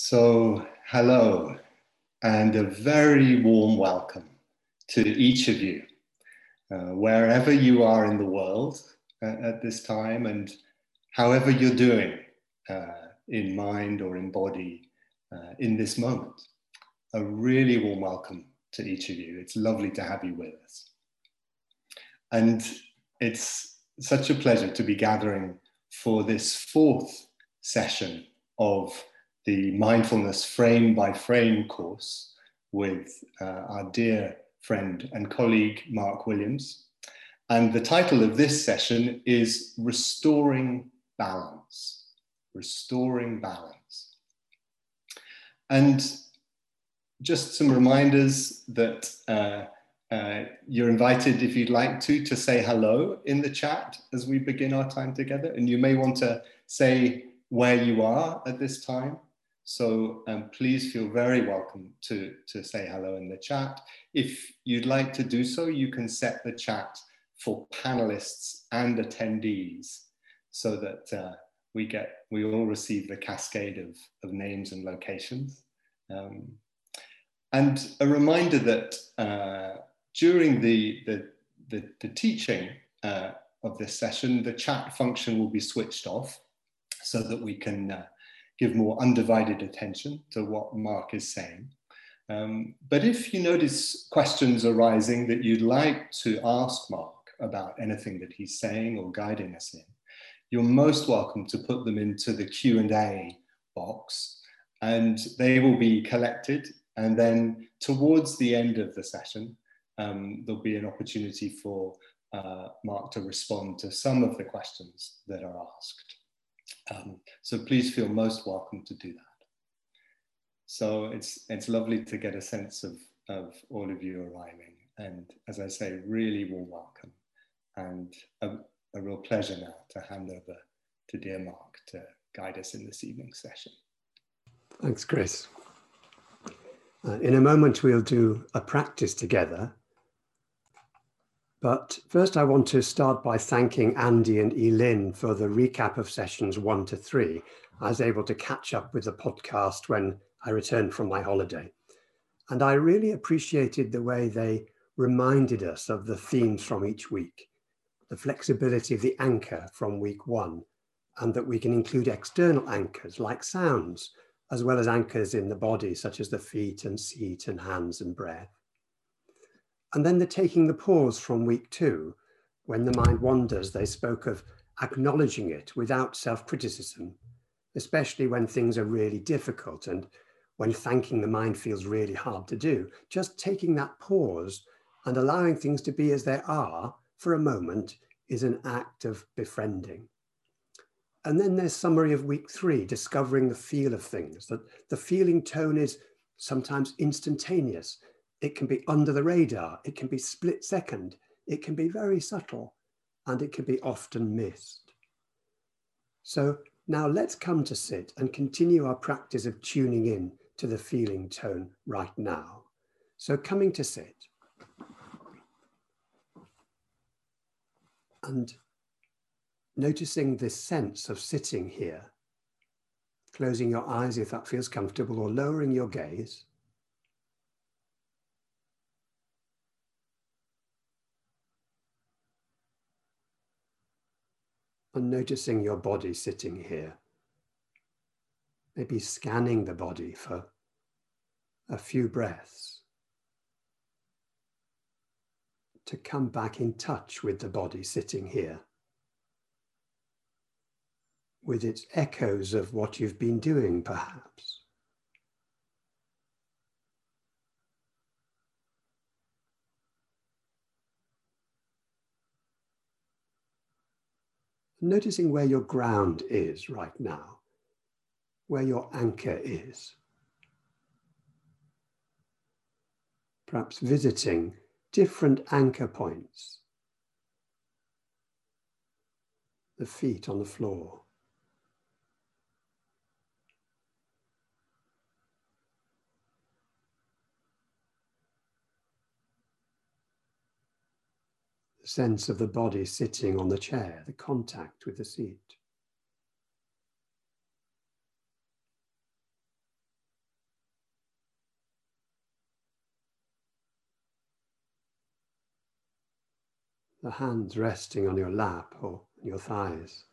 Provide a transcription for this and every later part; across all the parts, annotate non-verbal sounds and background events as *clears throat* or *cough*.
So, hello, and a very warm welcome to each of you, uh, wherever you are in the world uh, at this time, and however you're doing uh, in mind or in body uh, in this moment. A really warm welcome to each of you. It's lovely to have you with us. And it's such a pleasure to be gathering for this fourth session of the mindfulness frame by frame course with uh, our dear friend and colleague Mark Williams. And the title of this session is Restoring Balance. Restoring Balance. And just some reminders that uh, uh, you're invited, if you'd like to, to say hello in the chat as we begin our time together. And you may want to say where you are at this time. So um, please feel very welcome to, to say hello in the chat. If you'd like to do so, you can set the chat for panelists and attendees so that uh, we get we all receive the cascade of, of names and locations. Um, and a reminder that uh, during the, the, the, the teaching uh, of this session, the chat function will be switched off so that we can uh, give more undivided attention to what Mark is saying. Um, but if you notice questions arising that you'd like to ask Mark about anything that he's saying or guiding us in, you're most welcome to put them into the Q&A box and they will be collected and then towards the end of the session, um, there'll be an opportunity for uh, Mark to respond to some of the questions that are asked. Um, so please feel most welcome to do that. So it's, it's lovely to get a sense of, of all of you arriving. And as I say, really warm welcome and a, a real pleasure now to hand over to dear Mark to guide us in this evening's session. Thanks, Chris. Uh, in a moment, we'll do a practice together but first, I want to start by thanking Andy and Elin for the recap of sessions one to three. I was able to catch up with the podcast when I returned from my holiday. And I really appreciated the way they reminded us of the themes from each week, the flexibility of the anchor from week one, and that we can include external anchors like sounds, as well as anchors in the body, such as the feet and seat and hands and breath. And then the taking the pause from week two, when the mind wanders, they spoke of acknowledging it without self criticism, especially when things are really difficult and when thanking the mind feels really hard to do. Just taking that pause and allowing things to be as they are for a moment is an act of befriending. And then there's summary of week three, discovering the feel of things, that the feeling tone is sometimes instantaneous it can be under the radar, it can be split second, it can be very subtle, and it can be often missed. So now let's come to sit and continue our practice of tuning in to the feeling tone right now. So coming to sit. And noticing this sense of sitting here, closing your eyes if that feels comfortable or lowering your gaze. Noticing your body sitting here. Maybe scanning the body for a few breaths to come back in touch with the body sitting here, with its echoes of what you've been doing, perhaps. Noticing where your ground is right now, where your anchor is. Perhaps visiting different anchor points. The feet on the floor. sense of the body sitting on the chair, the contact with the seat. The hands resting on your lap or your thighs.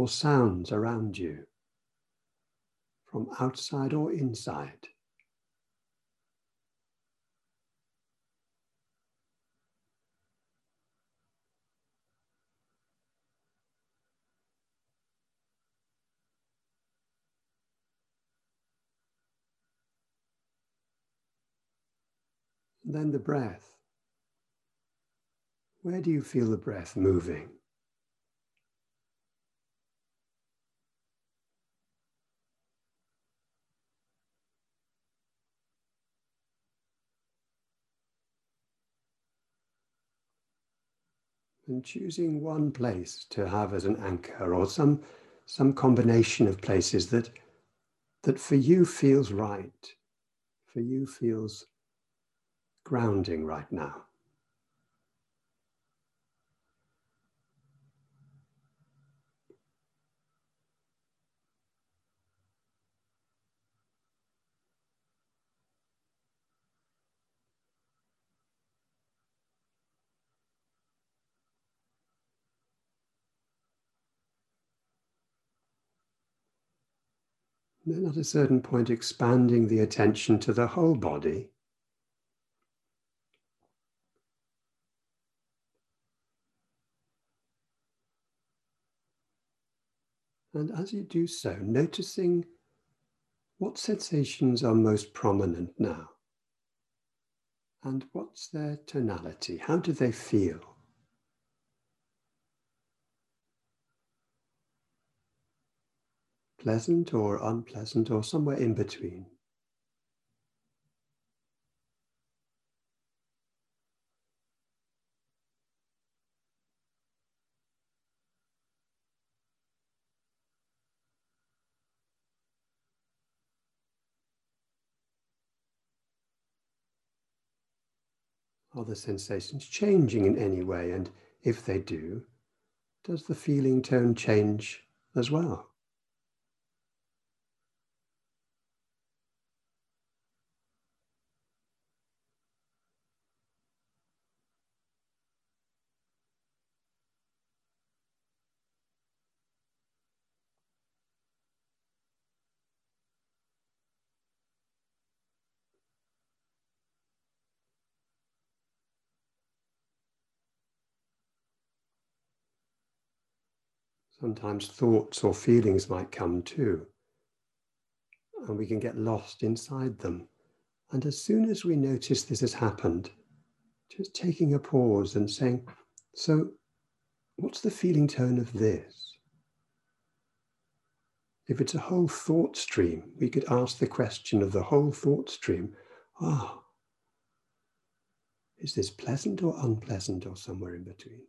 Or sounds around you from outside or inside. Then the breath. Where do you feel the breath moving? And choosing one place to have as an anchor or some, some combination of places that, that for you feels right, for you feels grounding right now. Then at a certain point, expanding the attention to the whole body. And as you do so, noticing what sensations are most prominent now and what's their tonality? How do they feel? Pleasant or unpleasant or somewhere in between. Are the sensations changing in any way? And if they do, does the feeling tone change as well? Sometimes thoughts or feelings might come too, and we can get lost inside them. And as soon as we notice this has happened, just taking a pause and saying, So, what's the feeling tone of this? If it's a whole thought stream, we could ask the question of the whole thought stream Ah, oh, is this pleasant or unpleasant or somewhere in between?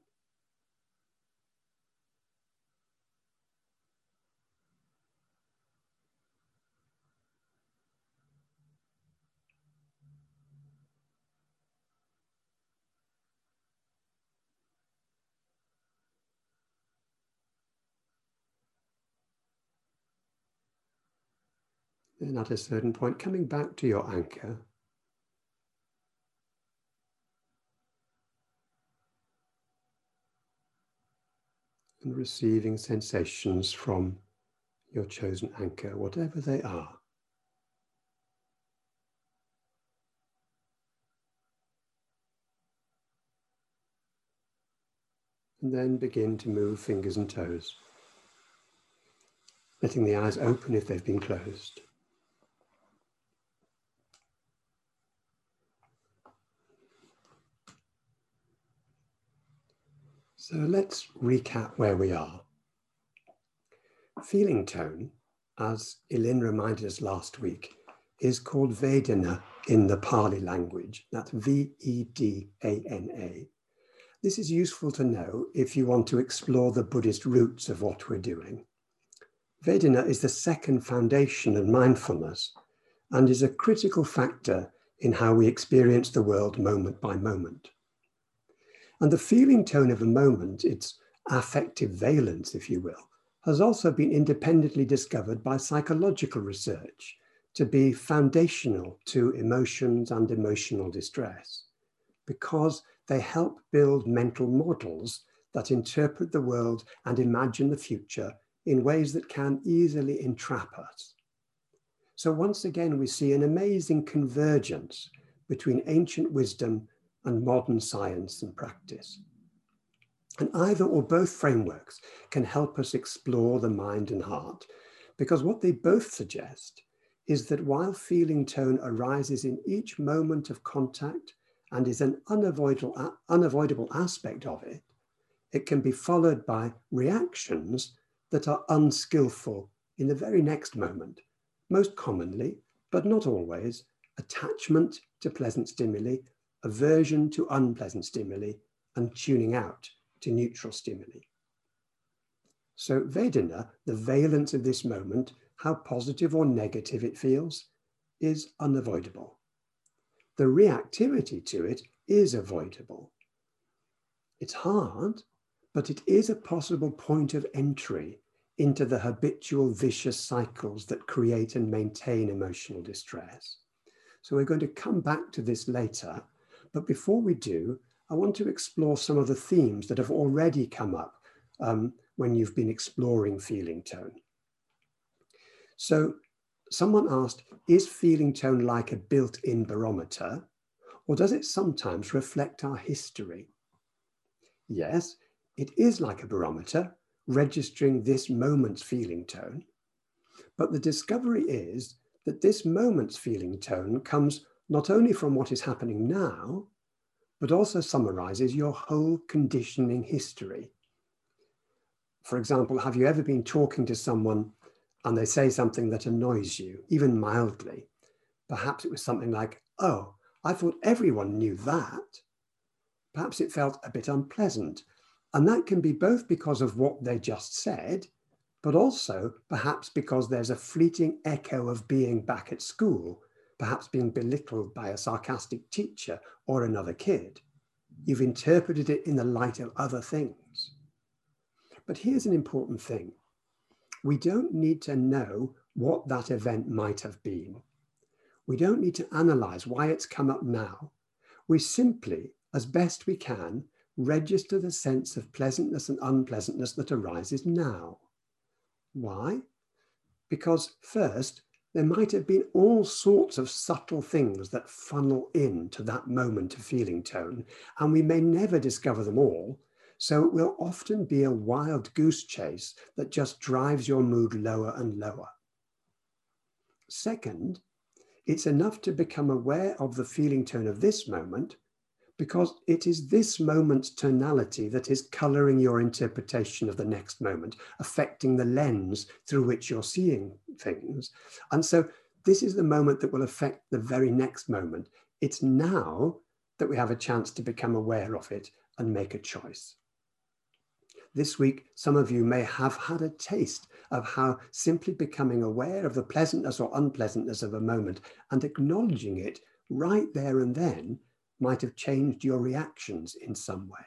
Then at a certain point, coming back to your anchor. And receiving sensations from your chosen anchor, whatever they are. And then begin to move fingers and toes, letting the eyes open if they've been closed. So let's recap where we are. Feeling tone, as Elin reminded us last week, is called Vedana in the Pali language. That's V E D A N A. This is useful to know if you want to explore the Buddhist roots of what we're doing. Vedana is the second foundation of mindfulness and is a critical factor in how we experience the world moment by moment. And the feeling tone of a moment, its affective valence, if you will, has also been independently discovered by psychological research to be foundational to emotions and emotional distress because they help build mental models that interpret the world and imagine the future in ways that can easily entrap us. So once again, we see an amazing convergence between ancient wisdom and modern science and practice. And either or both frameworks can help us explore the mind and heart, because what they both suggest is that while feeling tone arises in each moment of contact and is an unavoidable, unavoidable aspect of it, it can be followed by reactions that are unskillful in the very next moment, most commonly, but not always, attachment to pleasant stimuli, aversion to unpleasant stimuli, and tuning out to neutral stimuli. So Vedana, the valence of this moment, how positive or negative it feels, is unavoidable. The reactivity to it is avoidable. It's hard, but it is a possible point of entry into the habitual vicious cycles that create and maintain emotional distress. So we're going to come back to this later, but before we do, I want to explore some of the themes that have already come up um, when you've been exploring feeling tone. So someone asked, is feeling tone like a built-in barometer, or does it sometimes reflect our history? Yes, it is like a barometer, registering this moment's feeling tone. But the discovery is that this moment's feeling tone comes not only from what is happening now, but also summarizes your whole conditioning history. For example, have you ever been talking to someone and they say something that annoys you, even mildly? Perhaps it was something like, oh, I thought everyone knew that. Perhaps it felt a bit unpleasant. And that can be both because of what they just said, but also perhaps because there's a fleeting echo of being back at school perhaps being belittled by a sarcastic teacher or another kid. You've interpreted it in the light of other things. But here's an important thing. We don't need to know what that event might have been. We don't need to analyze why it's come up now. We simply, as best we can, register the sense of pleasantness and unpleasantness that arises now. Why? Because first, there might have been all sorts of subtle things that funnel in to that moment of feeling tone, and we may never discover them all. So it will often be a wild goose chase that just drives your mood lower and lower. Second, it's enough to become aware of the feeling tone of this moment because it is this moment's tonality that is coloring your interpretation of the next moment, affecting the lens through which you're seeing things. And so this is the moment that will affect the very next moment. It's now that we have a chance to become aware of it and make a choice. This week, some of you may have had a taste of how simply becoming aware of the pleasantness or unpleasantness of a moment and acknowledging it right there and then might have changed your reactions in some way.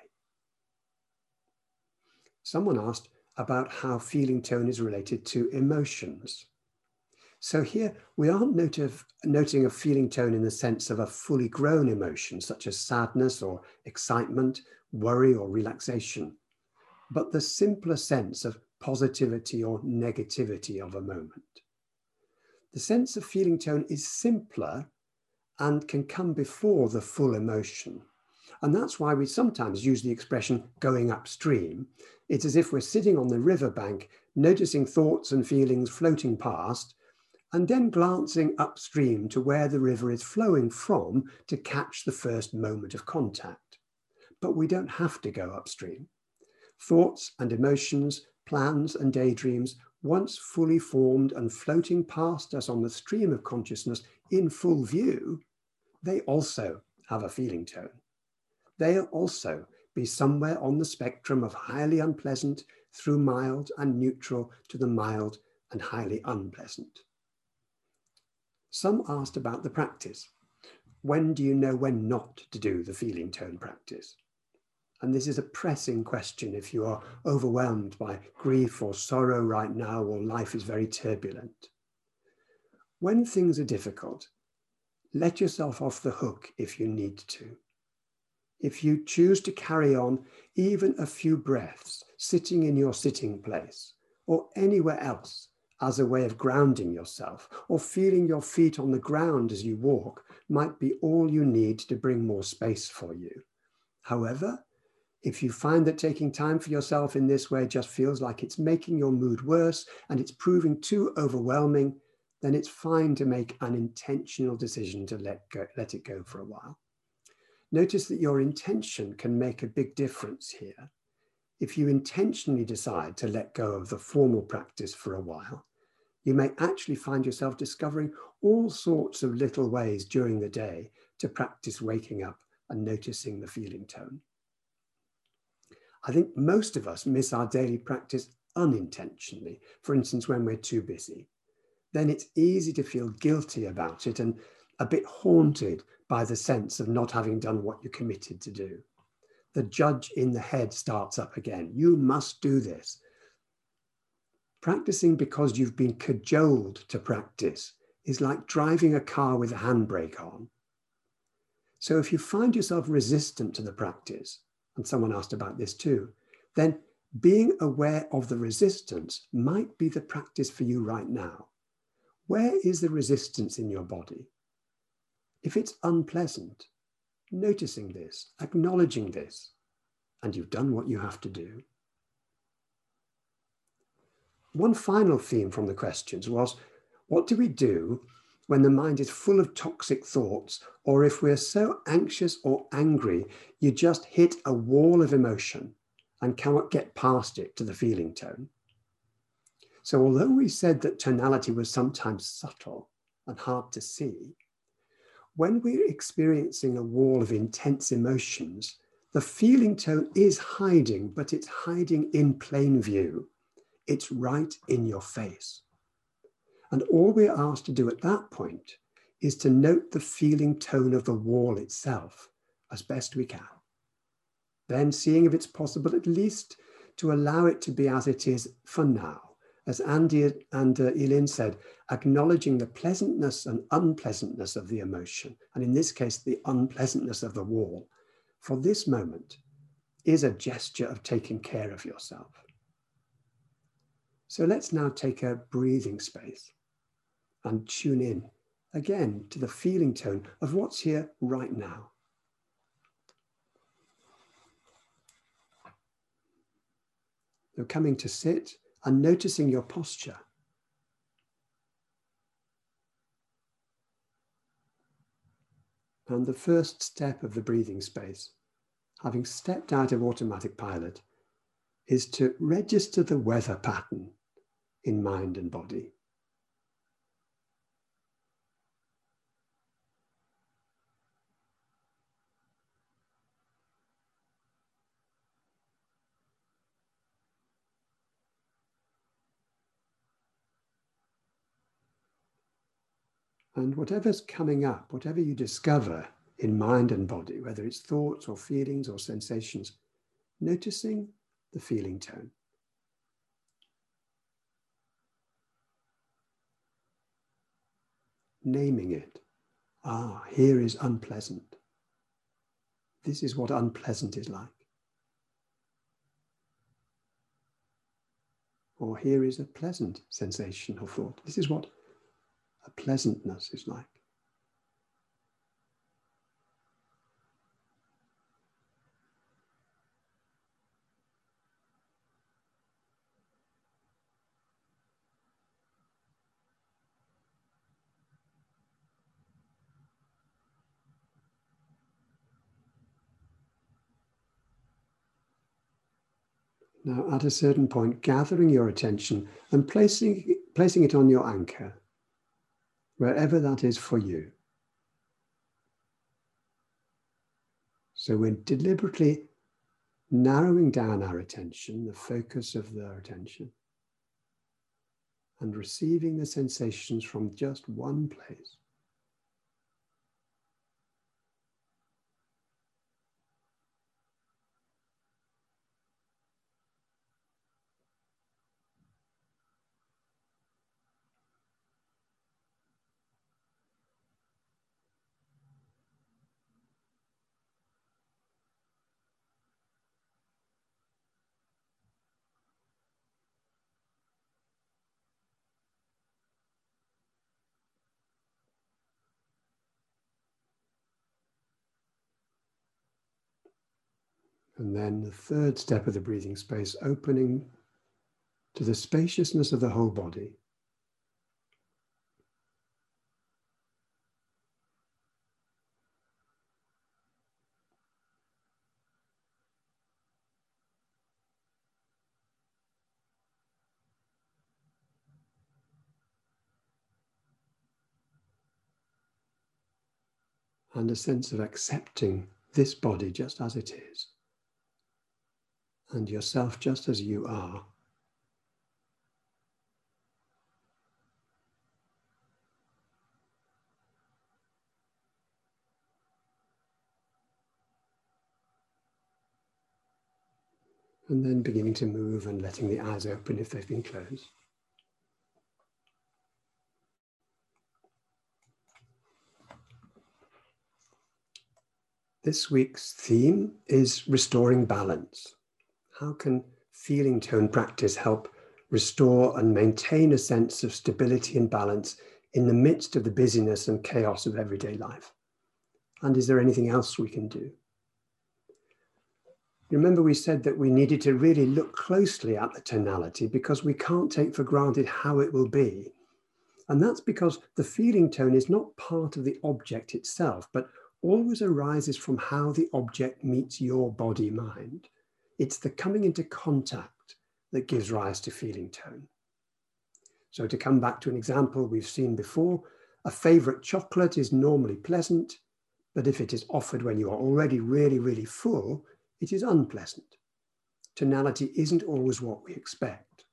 Someone asked about how feeling tone is related to emotions. So here we aren't noting a feeling tone in the sense of a fully grown emotion, such as sadness or excitement, worry or relaxation, but the simpler sense of positivity or negativity of a moment. The sense of feeling tone is simpler and can come before the full emotion. And that's why we sometimes use the expression going upstream. It's as if we're sitting on the riverbank, noticing thoughts and feelings floating past, and then glancing upstream to where the river is flowing from to catch the first moment of contact. But we don't have to go upstream. Thoughts and emotions, plans and daydreams, once fully formed and floating past us on the stream of consciousness, in full view, they also have a feeling tone. They'll also be somewhere on the spectrum of highly unpleasant through mild and neutral to the mild and highly unpleasant. Some asked about the practice. When do you know when not to do the feeling tone practice? And this is a pressing question if you are overwhelmed by grief or sorrow right now, or life is very turbulent. When things are difficult, let yourself off the hook if you need to. If you choose to carry on even a few breaths, sitting in your sitting place or anywhere else as a way of grounding yourself, or feeling your feet on the ground as you walk, might be all you need to bring more space for you. However, if you find that taking time for yourself in this way just feels like it's making your mood worse and it's proving too overwhelming, then it's fine to make an intentional decision to let, go, let it go for a while. Notice that your intention can make a big difference here. If you intentionally decide to let go of the formal practice for a while, you may actually find yourself discovering all sorts of little ways during the day to practice waking up and noticing the feeling tone. I think most of us miss our daily practice unintentionally, for instance, when we're too busy. Then it's easy to feel guilty about it and a bit haunted by the sense of not having done what you committed to do. The judge in the head starts up again. You must do this. Practicing because you've been cajoled to practice is like driving a car with a handbrake on. So if you find yourself resistant to the practice, and someone asked about this too, then being aware of the resistance might be the practice for you right now. Where is the resistance in your body? If it's unpleasant, noticing this, acknowledging this, and you've done what you have to do. One final theme from the questions was what do we do when the mind is full of toxic thoughts, or if we're so anxious or angry, you just hit a wall of emotion and cannot get past it to the feeling tone. So, although we said that tonality was sometimes subtle and hard to see, when we're experiencing a wall of intense emotions, the feeling tone is hiding, but it's hiding in plain view. It's right in your face. And all we're asked to do at that point is to note the feeling tone of the wall itself as best we can. Then seeing if it's possible at least to allow it to be as it is for now. As Andy and uh, Elin said, acknowledging the pleasantness and unpleasantness of the emotion, and in this case, the unpleasantness of the wall, for this moment is a gesture of taking care of yourself. So let's now take a breathing space and tune in again to the feeling tone of what's here right now. So coming to sit and noticing your posture. And the first step of the breathing space, having stepped out of automatic pilot, is to register the weather pattern in mind and body. And whatever's coming up, whatever you discover in mind and body, whether it's thoughts or feelings or sensations, noticing the feeling tone. Naming it. Ah, here is unpleasant. This is what unpleasant is like. Or here is a pleasant sensation or thought. This is what a pleasantness is like. Now, at a certain point, gathering your attention and placing, placing it on your anchor wherever that is for you. So we're deliberately narrowing down our attention, the focus of our attention, and receiving the sensations from just one place. And then the third step of the breathing space, opening to the spaciousness of the whole body. and a sense of accepting this body just as it is, and yourself just as you are. And then beginning to move and letting the eyes open if they've been closed. This week's theme is restoring balance. How can feeling tone practice help restore and maintain a sense of stability and balance in the midst of the busyness and chaos of everyday life? And is there anything else we can do? Remember, we said that we needed to really look closely at the tonality because we can't take for granted how it will be. And that's because the feeling tone is not part of the object itself, but always arises from how the object meets your body mind. It's the coming into contact that gives rise to feeling tone. So, to come back to an example we've seen before, a favorite chocolate is normally pleasant, but if it is offered when you are already really, really full, it is unpleasant. Tonality isn't always what we expect.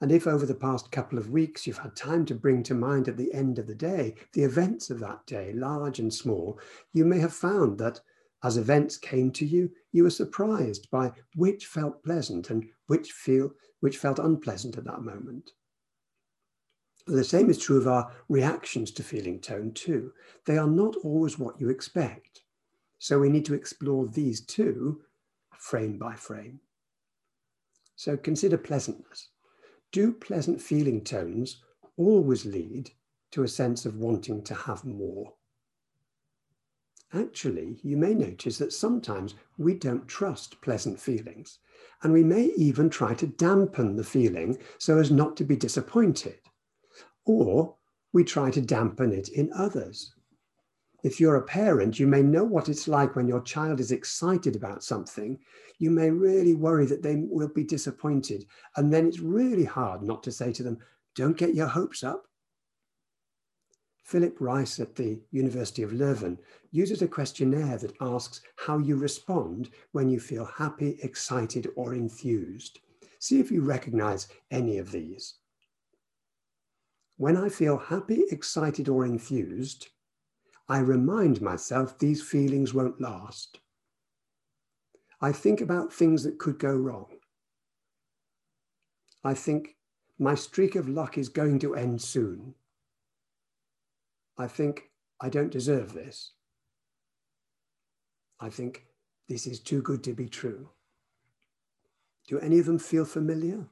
And if over the past couple of weeks you've had time to bring to mind at the end of the day the events of that day, large and small, you may have found that as events came to you, you were surprised by which felt pleasant and which feel which felt unpleasant at that moment. The same is true of our reactions to feeling tone too. They are not always what you expect. So we need to explore these too, frame by frame. So consider pleasantness do pleasant feeling tones always lead to a sense of wanting to have more? Actually, you may notice that sometimes we don't trust pleasant feelings, and we may even try to dampen the feeling so as not to be disappointed. Or we try to dampen it in others. If you're a parent, you may know what it's like when your child is excited about something. You may really worry that they will be disappointed. And then it's really hard not to say to them, don't get your hopes up. Filip Raes at the University of Leuven uses a questionnaire that asks how you respond when you feel happy, excited, or enthused. See if you recognize any of these. When I feel happy, excited, or enthused, I remind myself these feelings won't last. I think about things that could go wrong. I think my streak of luck is going to end soon. I think I don't deserve this. I think this is too good to be true. Do any of them feel familiar?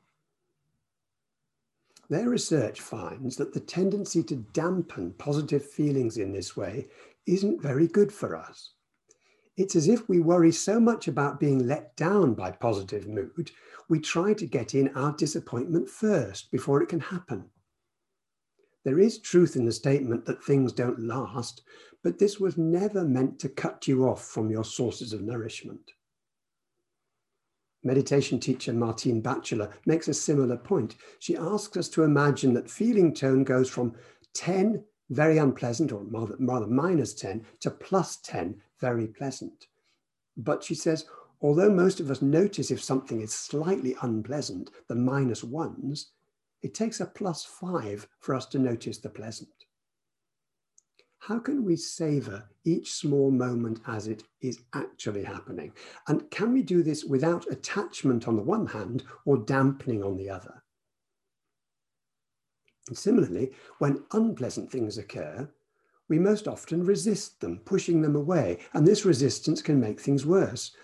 Their research finds that the tendency to dampen positive feelings in this way isn't very good for us. It's as if we worry so much about being let down by positive mood, we try to get in our disappointment first before it can happen. There is truth in the statement that things don't last, but this was never meant to cut you off from your sources of nourishment. Meditation teacher Martine Batchelor makes a similar point. She asks us to imagine that feeling tone goes from 10, very unpleasant, or rather, rather minus 10, to plus 10, very pleasant. But she says, although most of us notice if something is slightly unpleasant, the minus ones, it takes a plus five for us to notice the pleasant how can we savor each small moment as it is actually happening? And can we do this without attachment on the one hand or dampening on the other? And similarly, when unpleasant things occur, we most often resist them, pushing them away, and this resistance can make things worse.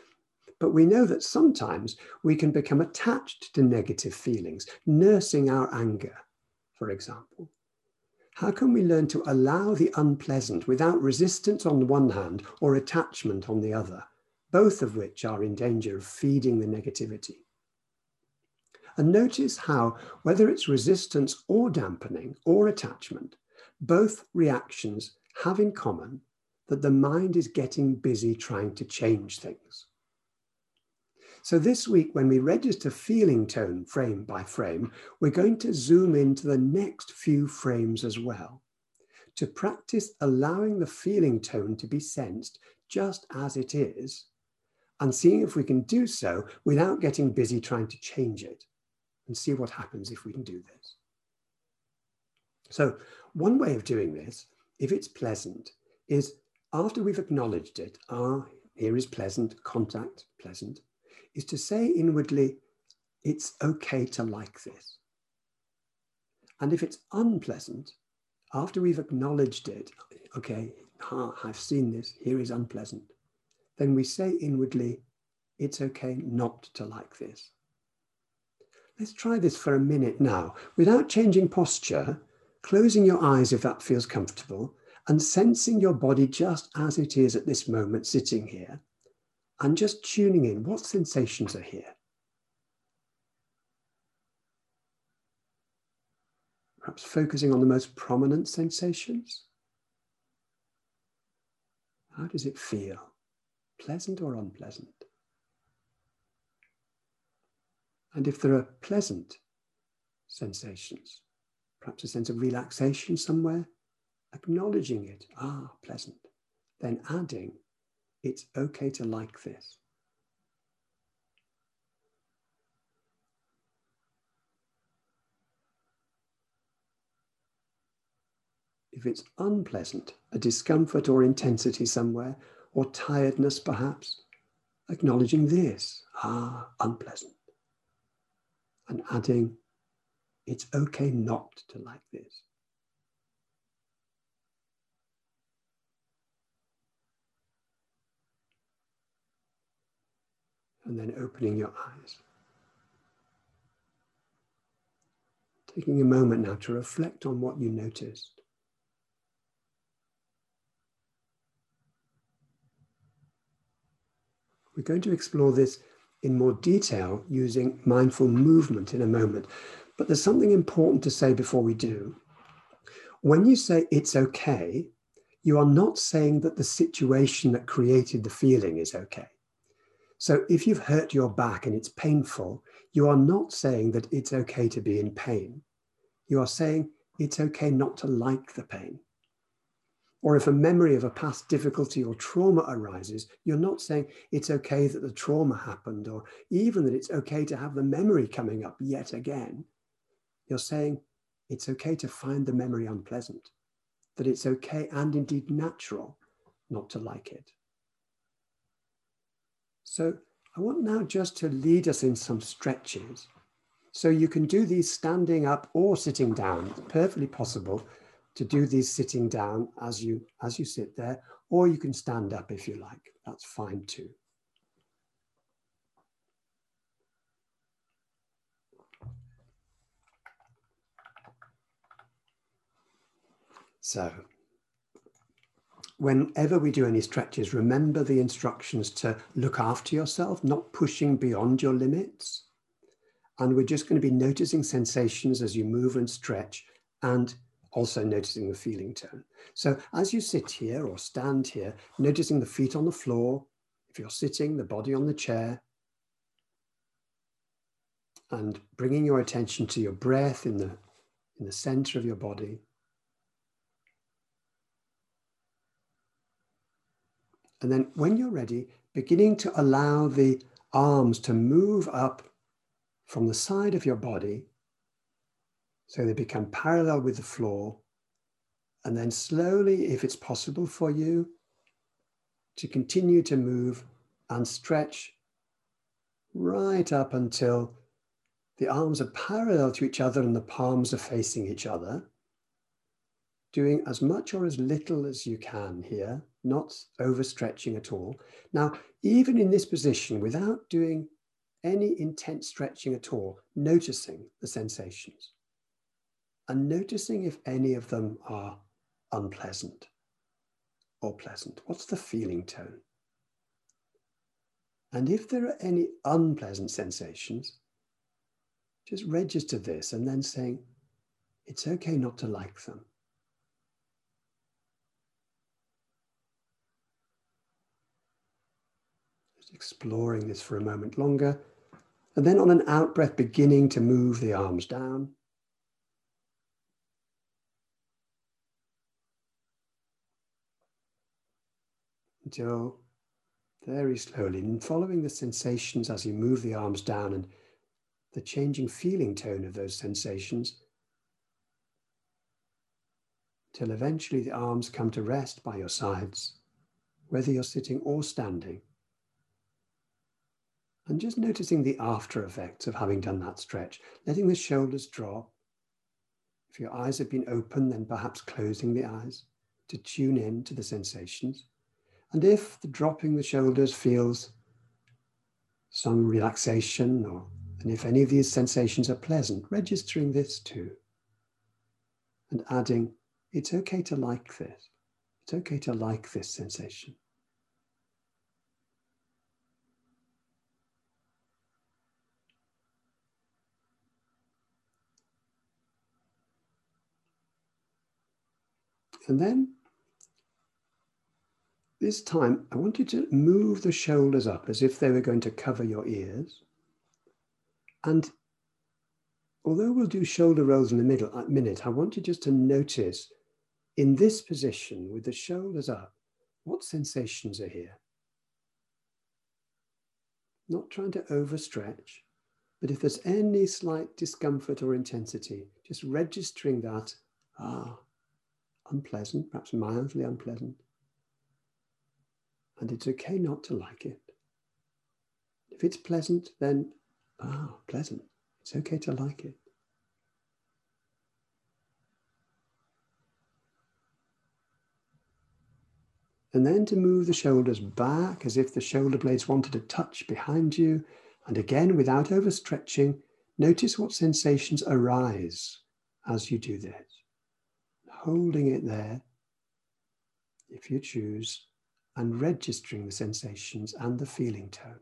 But we know that sometimes we can become attached to negative feelings, nursing our anger, for example. How can we learn to allow the unpleasant without resistance on the one hand or attachment on the other? both of which are in danger of feeding the negativity. And notice how, whether it's resistance or dampening or attachment, both reactions have in common that the mind is getting busy trying to change things. So this week, when we register feeling tone frame by frame, we're going to zoom into the next few frames as well to practice allowing the feeling tone to be sensed just as it is and seeing if we can do so without getting busy trying to change it and see what happens if we can do this. So one way of doing this, if it's pleasant, is after we've acknowledged it, ah, here is pleasant, contact, pleasant, is to say inwardly, it's okay to like this. And if it's unpleasant, after we've acknowledged it, okay, I've seen this, here is unpleasant, then we say inwardly, it's okay not to like this. Let's try this for a minute now without changing posture, closing your eyes if that feels comfortable, and sensing your body just as it is at this moment sitting here, and just tuning in what sensations are here. Perhaps focusing on the most prominent sensations. How does it feel? Pleasant or unpleasant? And if there are pleasant sensations, perhaps a sense of relaxation somewhere, acknowledging it, ah, pleasant, then adding, it's okay to like this. If it's unpleasant, a discomfort or intensity somewhere, or tiredness perhaps, acknowledging this, ah, unpleasant and adding, it's okay not to like this. And then opening your eyes. Taking a moment now to reflect on what you noticed. We're going to explore this in more detail using mindful movement in a moment. But there's something important to say before we do. When you say it's okay, you are not saying that the situation that created the feeling is okay. So if you've hurt your back and it's painful, you are not saying that it's okay to be in pain. You are saying it's okay not to like the pain. Or if a memory of a past difficulty or trauma arises, you're not saying it's okay that the trauma happened, or even that it's okay to have the memory coming up yet again. You're saying it's okay to find the memory unpleasant, that it's okay and indeed natural not to like it. So I want now just to lead us in some stretches. So you can do these standing up or sitting down, it's perfectly possible to do these sitting down as you as you sit there, or you can stand up if you like. That's fine too. So, whenever we do any stretches, remember the instructions to look after yourself, not pushing beyond your limits. And we're just going to be noticing sensations as you move and stretch and also noticing the feeling tone. So as you sit here or stand here, noticing the feet on the floor, if you're sitting, the body on the chair, and bringing your attention to your breath in the, in the center of your body. And then when you're ready, beginning to allow the arms to move up from the side of your body so they become parallel with the floor. And then slowly, if it's possible for you, to continue to move and stretch right up until the arms are parallel to each other and the palms are facing each other. Doing as much or as little as you can here, not overstretching at all. Now, even in this position, without doing any intense stretching at all, noticing the sensations and noticing if any of them are unpleasant or pleasant. What's the feeling tone? And if there are any unpleasant sensations, just register this and then saying, it's okay not to like them. Just exploring this for a moment longer. And then on an out breath, beginning to move the arms down. Until very slowly, and following the sensations as you move the arms down and the changing feeling tone of those sensations, till eventually the arms come to rest by your sides, whether you're sitting or standing. And just noticing the after effects of having done that stretch, letting the shoulders drop. If your eyes have been open, then perhaps closing the eyes to tune in to the sensations. And if the dropping the shoulders feels some relaxation, or and if any of these sensations are pleasant, registering this too. And adding, it's okay to like this. It's okay to like this sensation. And then this time, I want you to move the shoulders up as if they were going to cover your ears. And although we'll do shoulder rolls in a middle, a minute, I want you just to notice in this position with the shoulders up, what sensations are here? Not trying to overstretch, but if there's any slight discomfort or intensity, just registering that, ah, unpleasant, perhaps mildly unpleasant. And it's okay not to like it. If it's pleasant, then, ah, pleasant. It's okay to like it. And then to move the shoulders back as if the shoulder blades wanted to touch behind you. And again, without overstretching, notice what sensations arise as you do this holding it there, if you choose, and registering the sensations and the feeling tone.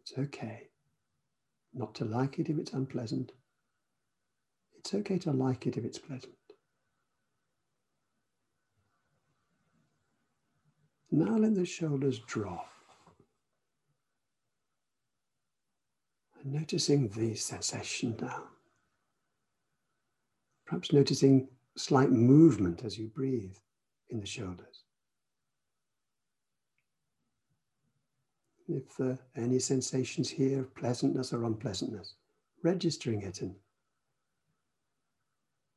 It's okay not to like it if it's unpleasant. It's okay to like it if it's pleasant. Now let the shoulders drop. And noticing the sensation now. Perhaps noticing slight movement as you breathe in the shoulders. If there are any sensations here of pleasantness or unpleasantness, registering it and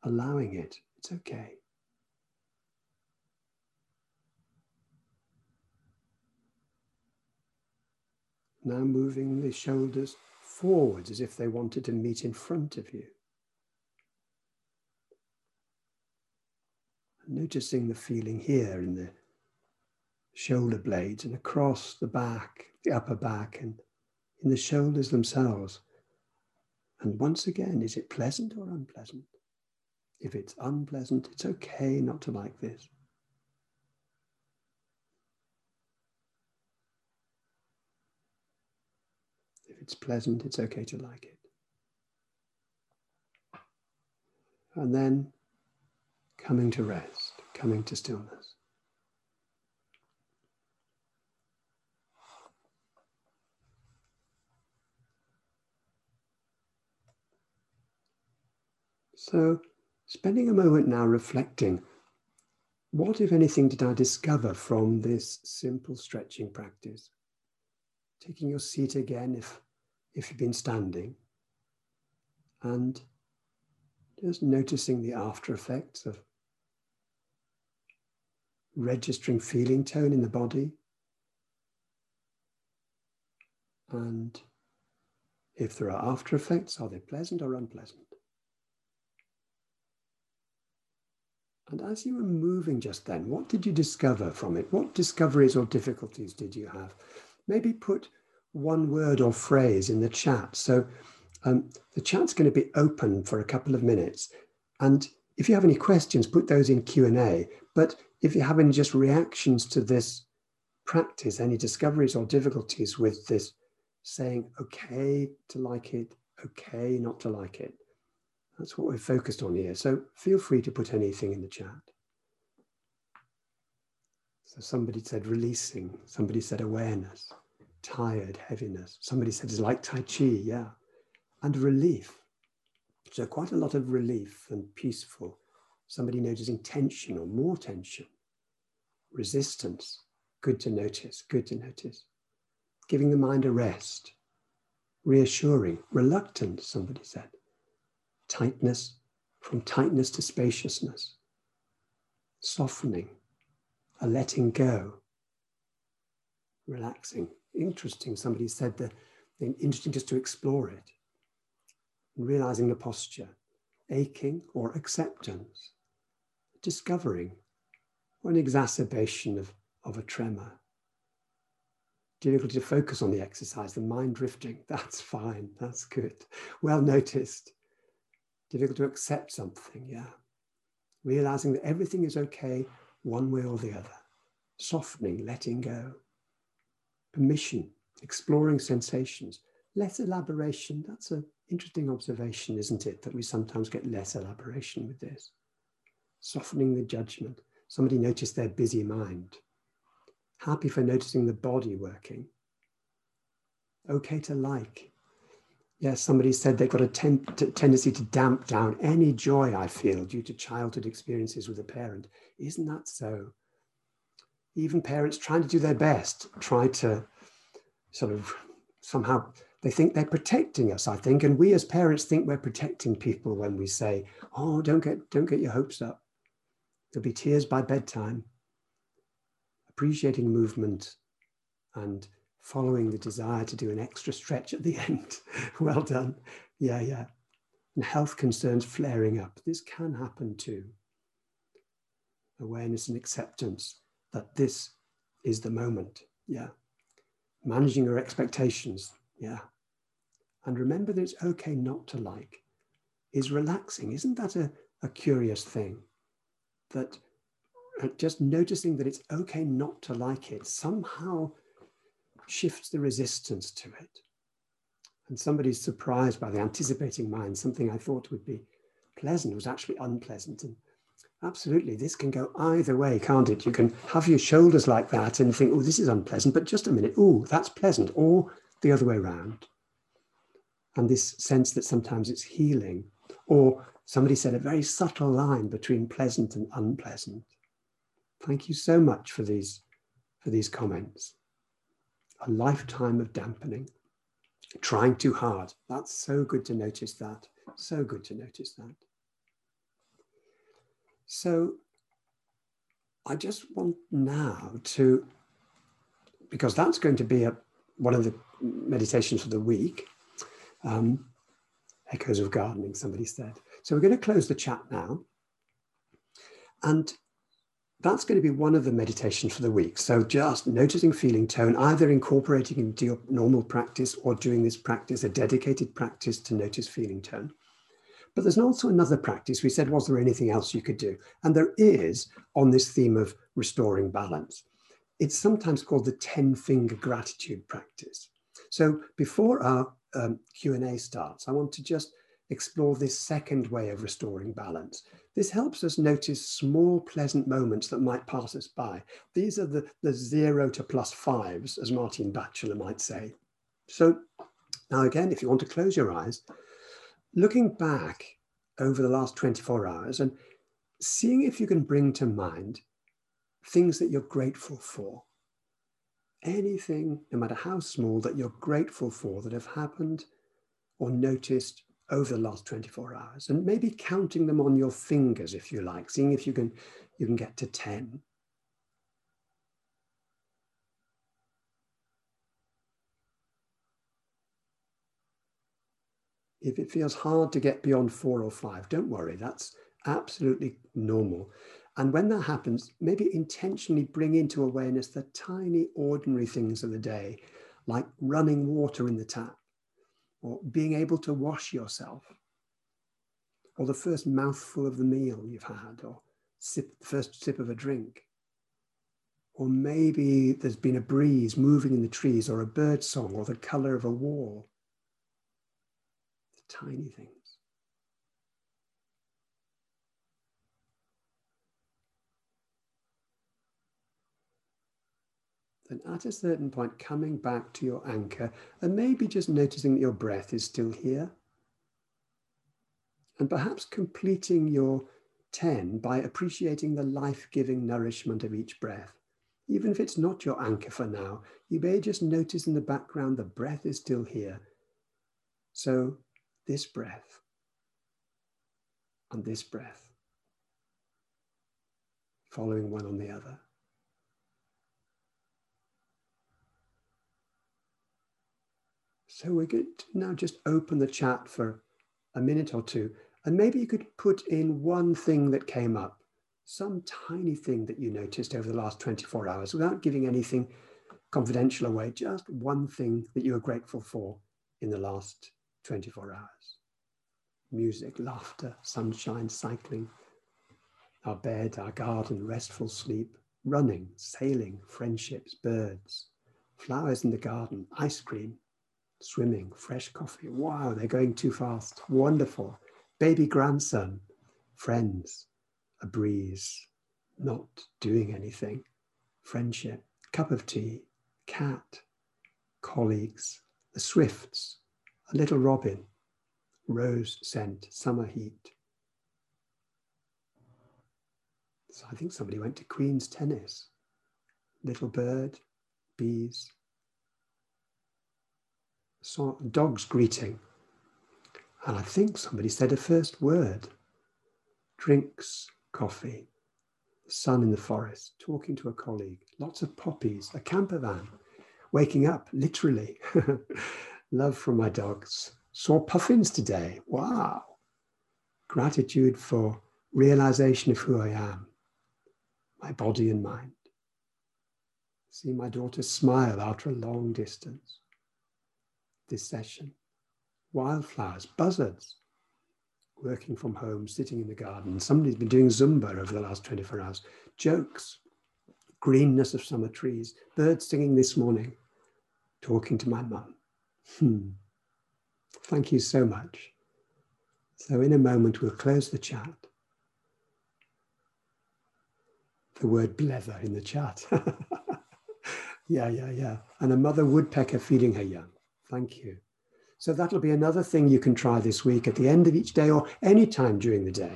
allowing it, it's okay. Now moving the shoulders forwards as if they wanted to meet in front of you. Noticing the feeling here in the shoulder blades and across the back, the upper back, and in the shoulders themselves. And once again, is it pleasant or unpleasant? If it's unpleasant, it's okay not to like this. It's pleasant, it's okay to like it. And then coming to rest, coming to stillness. So, spending a moment now reflecting what, if anything, did I discover from this simple stretching practice? Taking your seat again if if you've been standing, and just noticing the after effects of registering feeling tone in the body. And if there are after effects, are they pleasant or unpleasant? And as you were moving just then, what did you discover from it? What discoveries or difficulties did you have? Maybe put one word or phrase in the chat. So um, the chat's going to be open for a couple of minutes. And if you have any questions, put those in Q&A. But if you have any just reactions to this practice, any discoveries or difficulties with this saying, okay to like it, okay not to like it, that's what we're focused on here. So feel free to put anything in the chat. So somebody said releasing, somebody said awareness, tired, heaviness. Somebody said it's like Tai Chi, yeah. And relief. So quite a lot of relief and peaceful. Somebody noticing tension or more tension, resistance. Good to notice, good to notice. Giving the mind a rest, reassuring, reluctant, somebody said. Tightness, from tightness to spaciousness. Softening, a letting go. Relaxing, interesting. Somebody said that interesting just to explore it and realizing the posture, aching or acceptance, discovering or an exacerbation of, of a tremor. Difficulty to focus on the exercise, the mind drifting, *laughs* that's fine, that's good. Well noticed. Difficult to accept something, yeah. Realizing that everything is okay one way or the other. Softening, letting go. Permission, exploring sensations. Less elaboration, that's an interesting observation, isn't it? That we sometimes get less elaboration with this softening the judgment. Somebody noticed their busy mind. Happy for noticing the body working. Okay to like. Yes, somebody said they've got a ten- tendency to damp down any joy I feel due to childhood experiences with a parent. Isn't that so? Even parents trying to do their best, try to sort of somehow they think they're protecting us, I think. And we as parents think we're protecting people when we say, oh, don't get, don't get your hopes up. There'll be tears by bedtime, appreciating movement and following the desire to do an extra stretch at the *laughs* end. well done. Yeah, yeah. And health concerns flaring up. This can happen too. Awareness and acceptance that this is the moment. Yeah. Managing your expectations. Yeah. And remember that it's okay not to like is relaxing. Isn't that a, a curious thing? that uh, just noticing that it's okay not to like it somehow shifts the resistance to it. And somebody's surprised by the anticipating mind, something I thought would be pleasant was actually unpleasant. And absolutely, this can go either way, can't it? You can have your shoulders like that and think, oh, this is unpleasant, but just a minute, oh, that's pleasant, or the other way around. And this sense that sometimes it's healing, or Somebody said a very subtle line between pleasant and unpleasant. Thank you so much for these, for these comments. A lifetime of dampening, trying too hard. That's so good to notice that. So good to notice that. So I just want now to, because that's going to be a, one of the meditations for the week. Um, echoes of gardening, somebody said. So we're going to close the chat now. And that's going to be one of the meditations for the week. So just noticing feeling tone, either incorporating into your normal practice or doing this practice, a dedicated practice to notice feeling tone. But there's also another practice. We said, was there anything else you could do? And there is on this theme of restoring balance. It's sometimes called the 10 finger gratitude practice. So before our um, Q&A starts, I want to just explore this second way of restoring balance. This helps us notice small, pleasant moments that might pass us by. These are the, the zero to plus fives, as Martine Batchelor might say. So now again, if you want to close your eyes, looking back over the last 24 hours and seeing if you can bring to mind things that you're grateful for. Anything, no matter how small, that you're grateful for that have happened or noticed over the last 24 hours and maybe counting them on your fingers if you like seeing if you can you can get to 10 if it feels hard to get beyond four or five don't worry that's absolutely normal and when that happens maybe intentionally bring into awareness the tiny ordinary things of the day like running water in the tap or being able to wash yourself, or the first mouthful of the meal you've had, or sip, first sip of a drink. Or maybe there's been a breeze moving in the trees, or a bird song, or the color of a wall. Tiny things. Then at a certain point, coming back to your anchor and maybe just noticing that your breath is still here. And perhaps completing your 10 by appreciating the life giving nourishment of each breath. Even if it's not your anchor for now, you may just notice in the background the breath is still here. So, this breath and this breath, following one on the other. So we're going to now just open the chat for a minute or two and maybe you could put in one thing that came up, some tiny thing that you noticed over the last 24 hours without giving anything confidential away, just one thing that you are grateful for in the last 24 hours. Music, laughter, sunshine, cycling, our bed, our garden, restful sleep, running, sailing, friendships, birds, flowers in the garden, ice cream, swimming, fresh coffee. Wow, they're going too fast. Wonderful baby grandson, friends, a breeze, not doing anything, friendship, cup of tea, cat, colleagues, the swifts, a little robin, rose scent, summer heat. So I think somebody went to Queen's tennis. Little bird, bees, dogs greeting, and I think somebody said a first word drinks coffee, sun in the forest, talking to a colleague, lots of poppies, a camper van, waking up, literally. *laughs* Love from my dogs. Saw puffins today. Wow. Gratitude for realization of who I am, my body and mind. See my daughter smile after a long distance. This session wildflowers, buzzards, working from home, sitting in the garden. Somebody's been doing Zumba over the last 24 hours. Jokes, greenness of summer trees, birds singing this morning, talking to my mum. Hmm. Thank you so much. So, in a moment, we'll close the chat. The word blether in the chat. *laughs* yeah, yeah, yeah. And a mother woodpecker feeding her young. Thank you. So that'll be another thing you can try this week at the end of each day or any time during the day,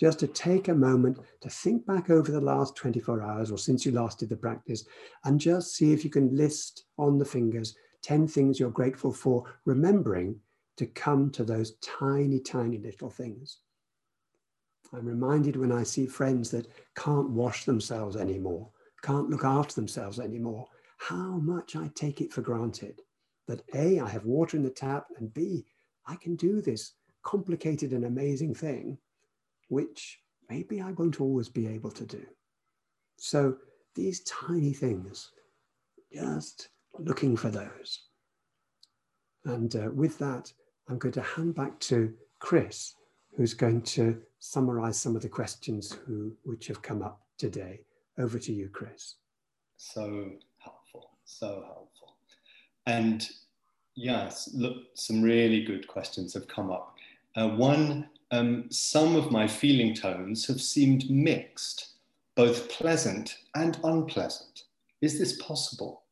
just to take a moment to think back over the last 24 hours or since you last did the practice and just see if you can list on the fingers 10 things you're grateful for, remembering to come to those tiny, tiny little things. I'm reminded when I see friends that can't wash themselves anymore, can't look after themselves anymore, how much I take it for granted that A, I have water in the tap, and B, I can do this complicated and amazing thing, which maybe I won't always be able to do. So these tiny things, just looking for those. And uh, with that, I'm going to hand back to Chris, who's going to summarize some of the questions who, which have come up today. Over to you, Chris. So helpful, so helpful. And yes, look, some really good questions have come up. Uh, one, um, some of my feeling tones have seemed mixed, both pleasant and unpleasant. Is this possible?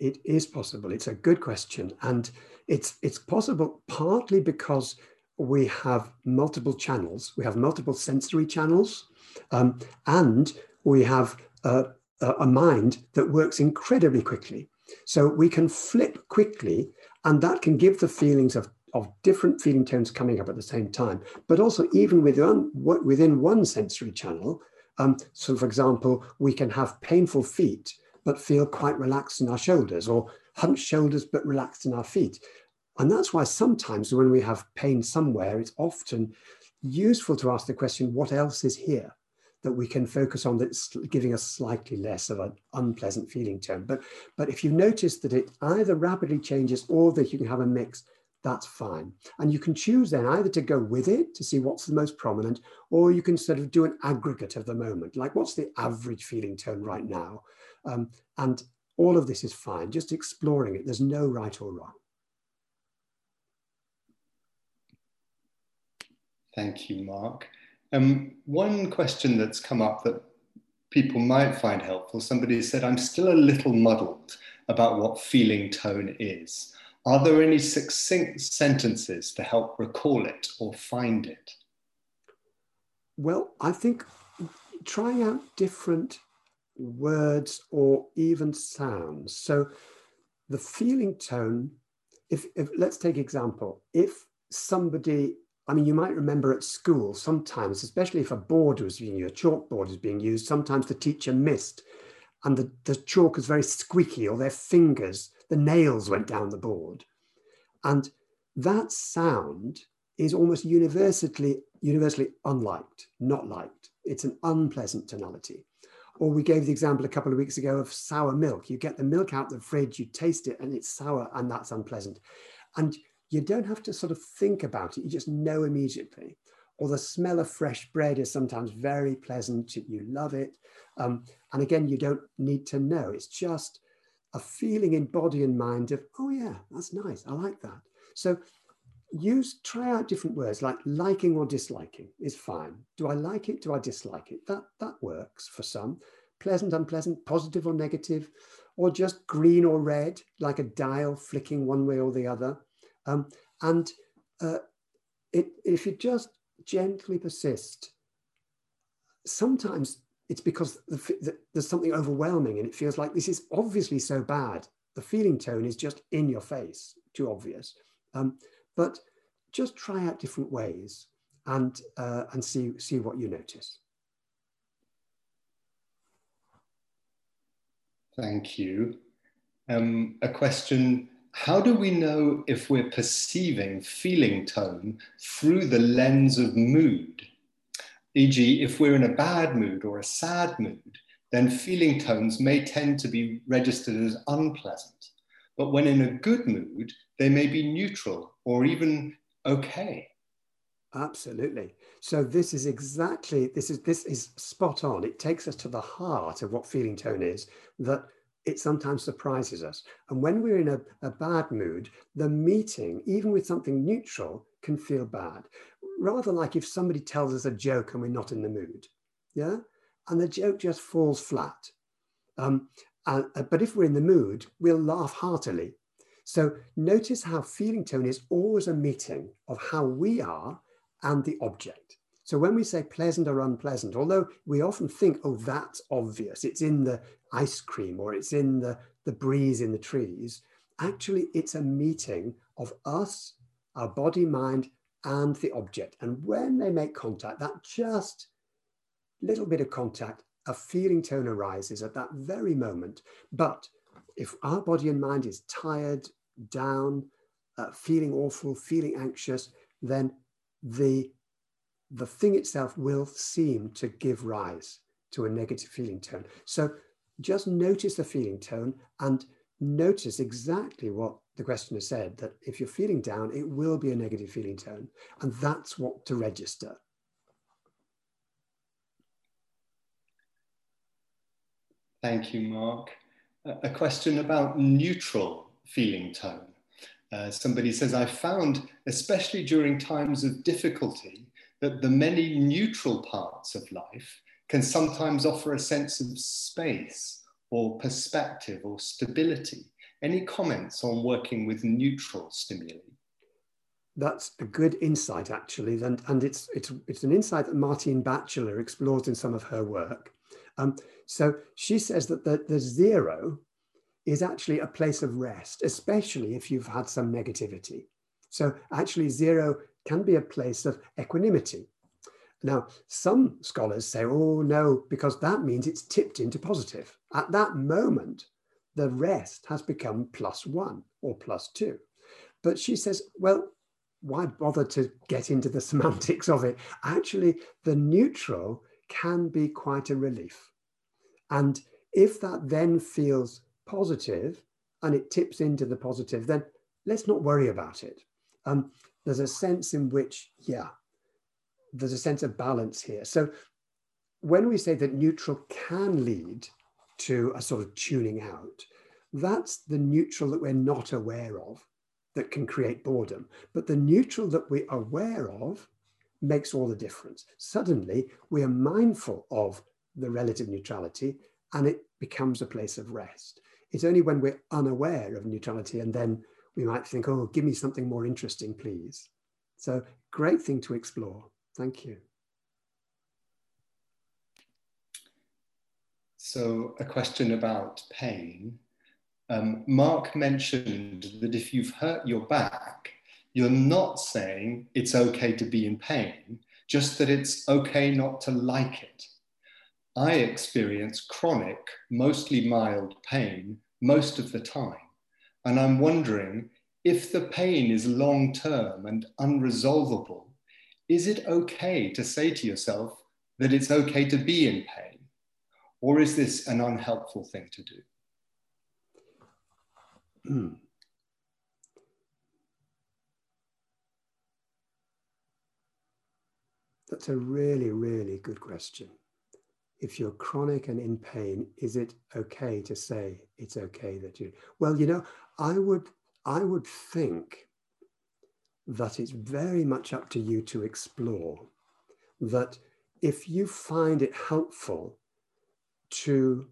It is possible. It's a good question. And it's, it's possible partly because we have multiple channels, we have multiple sensory channels, um, and we have a, a mind that works incredibly quickly. So we can flip quickly, and that can give the feelings of, of different feeling tones coming up at the same time. But also, even within, within one sensory channel, um, so for example, we can have painful feet, but feel quite relaxed in our shoulders, or hunched shoulders, but relaxed in our feet. And that's why sometimes when we have pain somewhere, it's often useful to ask the question, what else is here? that we can focus on that's giving us slightly less of an unpleasant feeling tone. But, but if you notice that it either rapidly changes or that you can have a mix, that's fine. And you can choose then either to go with it to see what's the most prominent, or you can sort of do an aggregate of the moment, like what's the average feeling tone right now? Um, and all of this is fine, just exploring it. There's no right or wrong. Thank you, Mark. Um, one question that's come up that people might find helpful somebody said, I'm still a little muddled about what feeling tone is. Are there any succinct sentences to help recall it or find it? Well, I think trying out different words or even sounds. So the feeling tone, if, if let's take example, if somebody I mean, you might remember at school sometimes, especially if a board was being used, a chalkboard is being used, sometimes the teacher missed and the, the chalk was very squeaky or their fingers, the nails went down the board. And that sound is almost universally, universally unliked, not liked. It's an unpleasant tonality. Or we gave the example a couple of weeks ago of sour milk. You get the milk out the fridge, you taste it, and it's sour, and that's unpleasant. And you don't have to sort of think about it, you just know immediately. Or the smell of fresh bread is sometimes very pleasant, you love it. Um, and again, you don't need to know, it's just a feeling in body and mind of, oh yeah, that's nice, I like that. So use, try out different words like liking or disliking is fine. Do I like it? Do I dislike it? That, that works for some. Pleasant, unpleasant, positive or negative, or just green or red, like a dial flicking one way or the other. Um, and uh, it, if you just gently persist, sometimes it's because the, the, there's something overwhelming and it feels like this is obviously so bad. The feeling tone is just in your face, too obvious. Um, but just try out different ways and, uh, and see, see what you notice. Thank you. Um, a question how do we know if we're perceiving feeling tone through the lens of mood? E.g., if we're in a bad mood or a sad mood, then feeling tones may tend to be registered as unpleasant. But when in a good mood, they may be neutral or even okay. Absolutely. So this is exactly this is this is spot on. It takes us to the heart of what feeling tone is that it sometimes surprises us. And when we're in a, a bad mood, the meeting, even with something neutral, can feel bad. Rather like if somebody tells us a joke and we're not in the mood. Yeah. And the joke just falls flat. Um, uh, but if we're in the mood, we'll laugh heartily. So notice how feeling tone is always a meeting of how we are and the object. So when we say pleasant or unpleasant, although we often think, oh, that's obvious, it's in the ice cream or it's in the, the breeze in the trees, actually it's a meeting of us, our body, mind, and the object. And when they make contact, that just little bit of contact, a feeling tone arises at that very moment. But if our body and mind is tired, down, uh, feeling awful, feeling anxious, then the the thing itself will seem to give rise to a negative feeling tone. So just notice the feeling tone and notice exactly what the questioner said that if you're feeling down, it will be a negative feeling tone. And that's what to register. Thank you, Mark. A question about neutral feeling tone. Uh, somebody says, I found, especially during times of difficulty, that the many neutral parts of life can sometimes offer a sense of space or perspective or stability. Any comments on working with neutral stimuli? That's a good insight, actually, and, and it's, it's, it's an insight that Martine Batchelor explores in some of her work. Um, so she says that the, the zero is actually a place of rest, especially if you've had some negativity. So actually, zero can be a place of equanimity. Now, some scholars say, oh no, because that means it's tipped into positive. At that moment, the rest has become plus one or plus two. But she says, well, why bother to get into the *laughs* semantics of it? Actually, the neutral can be quite a relief. And if that then feels positive and it tips into the positive, then let's not worry about it um, there's a sense in which, yeah, there's a sense of balance here. So when we say that neutral can lead to a sort of tuning out, that's the neutral that we're not aware of that can create boredom. But the neutral that we're aware of makes all the difference. Suddenly, we are mindful of the relative neutrality and it becomes a place of rest. It's only when we're unaware of neutrality and then we might think, oh, give me something more interesting, please. So, great thing to explore. Thank you. So, a question about pain. Um, Mark mentioned that if you've hurt your back, you're not saying it's okay to be in pain, just that it's okay not to like it. I experience chronic, mostly mild pain most of the time. And I'm wondering if the pain is long term and unresolvable, is it okay to say to yourself that it's okay to be in pain? Or is this an unhelpful thing to do? *clears throat* That's a really, really good question. If you're chronic and in pain, is it okay to say it's okay that you? Well, you know, I would, I would think that it's very much up to you to explore. That if you find it helpful to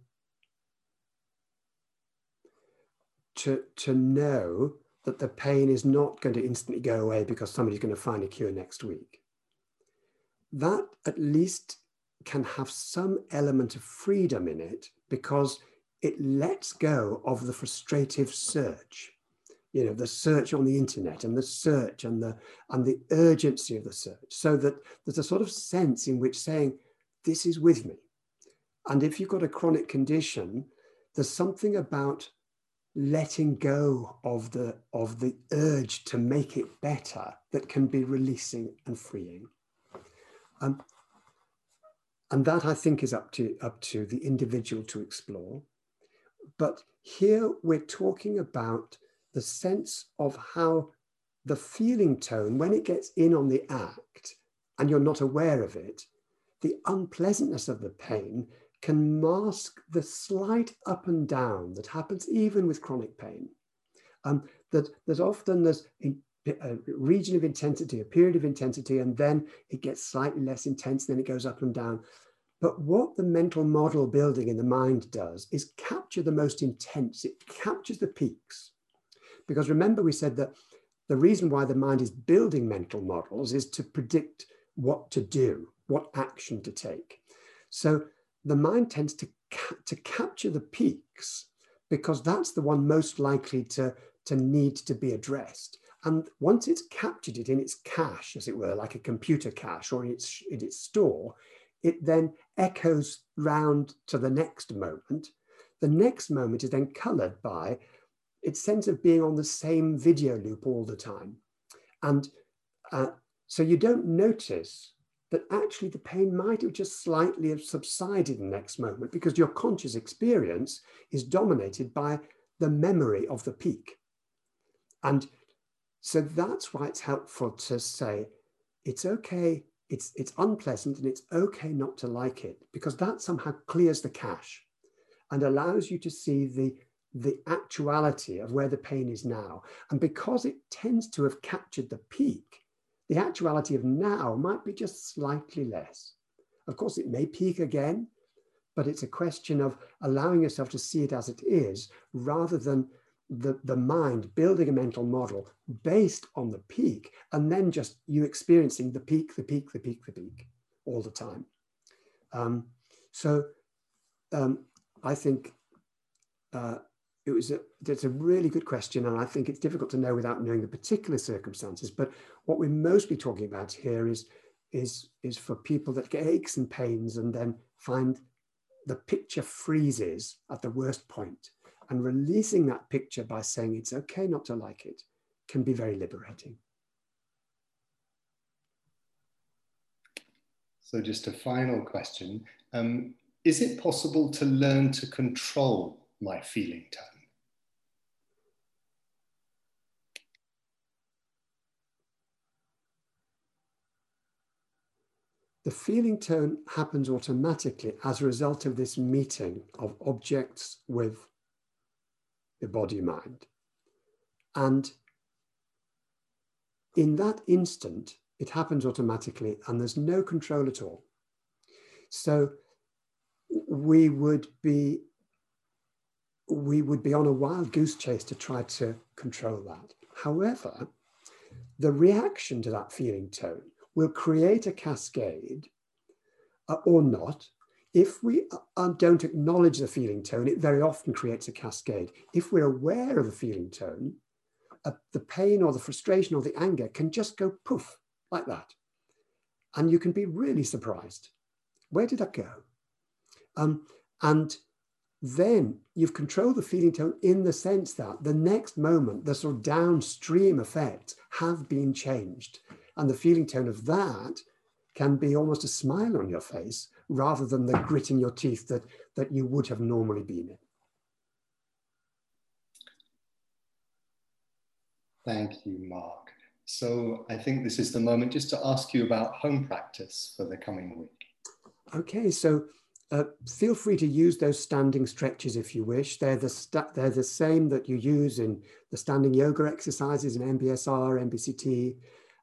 to, to know that the pain is not going to instantly go away because somebody's going to find a cure next week. That at least can have some element of freedom in it because it lets go of the frustrative search you know the search on the internet and the search and the and the urgency of the search. So that there's a sort of sense in which saying this is with me. And if you've got a chronic condition there's something about letting go of the of the urge to make it better that can be releasing and freeing. Um, and that i think is up to up to the individual to explore but here we're talking about the sense of how the feeling tone when it gets in on the act and you're not aware of it the unpleasantness of the pain can mask the slight up and down that happens even with chronic pain. Um, that, that often there's a, a, uh, region of intensity, a period of intensity, and then it gets slightly less intense, then it goes up and down. But what the mental model building in the mind does is capture the most intense, it captures the peaks. Because remember, we said that the reason why the mind is building mental models is to predict what to do, what action to take. So the mind tends to, ca- to capture the peaks because that's the one most likely to, to need to be addressed. And once it's captured it in its cache, as it were, like a computer cache or in its, in its store, it then echoes round to the next moment. The next moment is then colored by its sense of being on the same video loop all the time. And uh, so you don't notice that actually the pain might have just slightly have subsided the next moment because your conscious experience is dominated by the memory of the peak. And so that's why it's helpful to say, it's okay, it's, it's unpleasant, and it's okay not to like it, because that somehow clears the cache and allows you to see the, the actuality of where the pain is now. And because it tends to have captured the peak, the actuality of now might be just slightly less. Of course, it may peak again, but it's a question of allowing yourself to see it as it is rather than the, the mind building a mental model based on the peak and then just you experiencing the peak, the peak, the peak, the peak all the time. Um, so um, I think uh, it was a, it's a really good question, and I think it's difficult to know without knowing the particular circumstances. But what we're mostly talking about here is is is for people that get aches and pains and then find the picture freezes at the worst point, and releasing that picture by saying it's okay not to like it can be very liberating. So, just a final question um, Is it possible to learn to control my feeling tone? The feeling tone happens automatically as a result of this meeting of objects with the body mind. And in that instant, it happens automatically and there's no control at all. So we would be we would be on a wild goose chase to try to control that. However, the reaction to that feeling tone will create a cascade uh, or not. If we uh, don't acknowledge the feeling tone, it very often creates a cascade. If we're aware of the feeling tone, uh, the pain or the frustration or the anger can just go poof like that. And you can be really surprised. Where did that go? Um, and then you've controlled the feeling tone in the sense that the next moment, the sort of downstream effects have been changed. And the feeling tone of that can be almost a smile on your face rather than the gritting your teeth that, that you would have normally been in. Thank you, Mark. So I think this is the moment just to ask you about home practice for the coming week. Okay, so uh, feel free to use those standing stretches if you wish. They're the, they're the same that you use in the standing yoga exercises in MBSR, MBCT.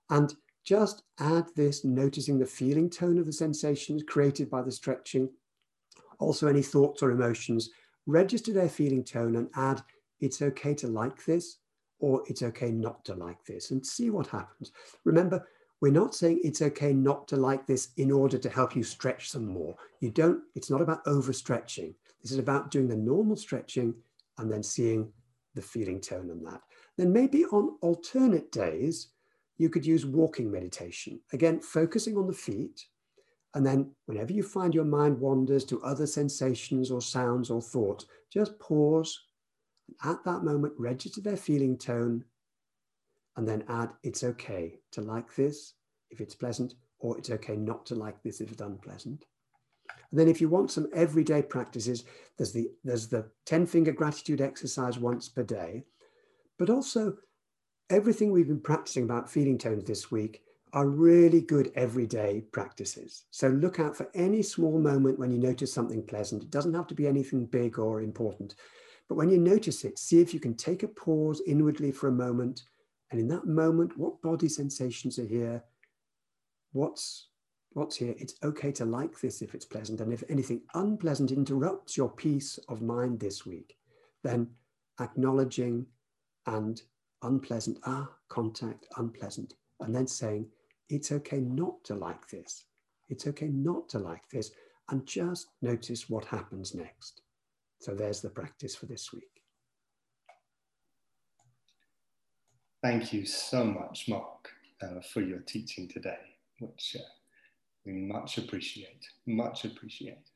And just add this, noticing the feeling tone of the sensations created by the stretching. Also, any thoughts or emotions, register their feeling tone and add, it's okay to like this, or it's okay not to like this, and see what happens. Remember, we're not saying it's okay not to like this in order to help you stretch some more. You don't, it's not about overstretching. This is about doing the normal stretching and then seeing the feeling tone on that. Then maybe on alternate days, you could use walking meditation. Again, focusing on the feet. And then whenever you find your mind wanders to other sensations or sounds or thoughts, just pause. And at that moment, register their feeling tone and then add, it's okay to like this if it's pleasant, or it's okay not to like this if it's unpleasant. And then if you want some everyday practices, there's the, there's the 10 finger gratitude exercise once per day, but also everything we've been practicing about feeling tones this week are really good everyday practices. So look out for any small moment when you notice something pleasant. It doesn't have to be anything big or important, but when you notice it, see if you can take a pause inwardly for a moment and in that moment, what body sensations are here? What's what's here? It's okay to like this if it's pleasant. And if anything unpleasant interrupts your peace of mind this week, then acknowledging and unpleasant, ah, contact, unpleasant, and then saying, it's okay not to like this. It's okay not to like this. And just notice what happens next. So there's the practice for this week. Thank you so much, Mark, uh, for your teaching today, which uh, we much appreciate, much appreciate.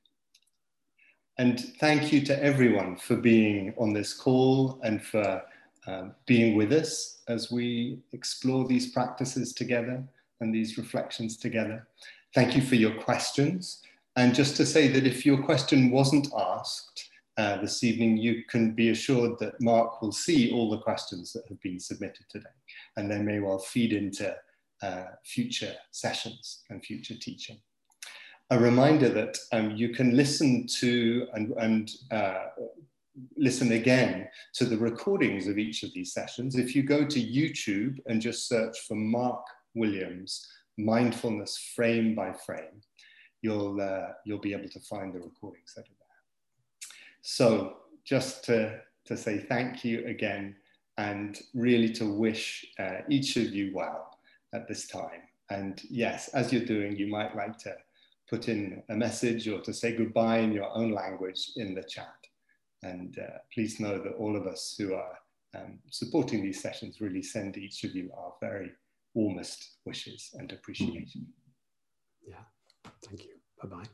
And thank you to everyone for being on this call and for um, being with us as we explore these practices together and these reflections together. Thank you for your questions. And just to say that if your question wasn't asked, uh, this evening, you can be assured that Mark will see all the questions that have been submitted today, and they may well feed into uh, future sessions and future teaching. A reminder that um, you can listen to and, and uh, listen again to the recordings of each of these sessions. If you go to YouTube and just search for Mark Williams, mindfulness frame by frame, you'll, uh, you'll be able to find the recordings that are so just to, to say thank you again and really to wish uh, each of you well at this time. And yes, as you're doing, you might like to put in a message or to say goodbye in your own language in the chat. And uh, please know that all of us who are um, supporting these sessions really send each of you our very warmest wishes and appreciation. Yeah, thank you. Bye bye.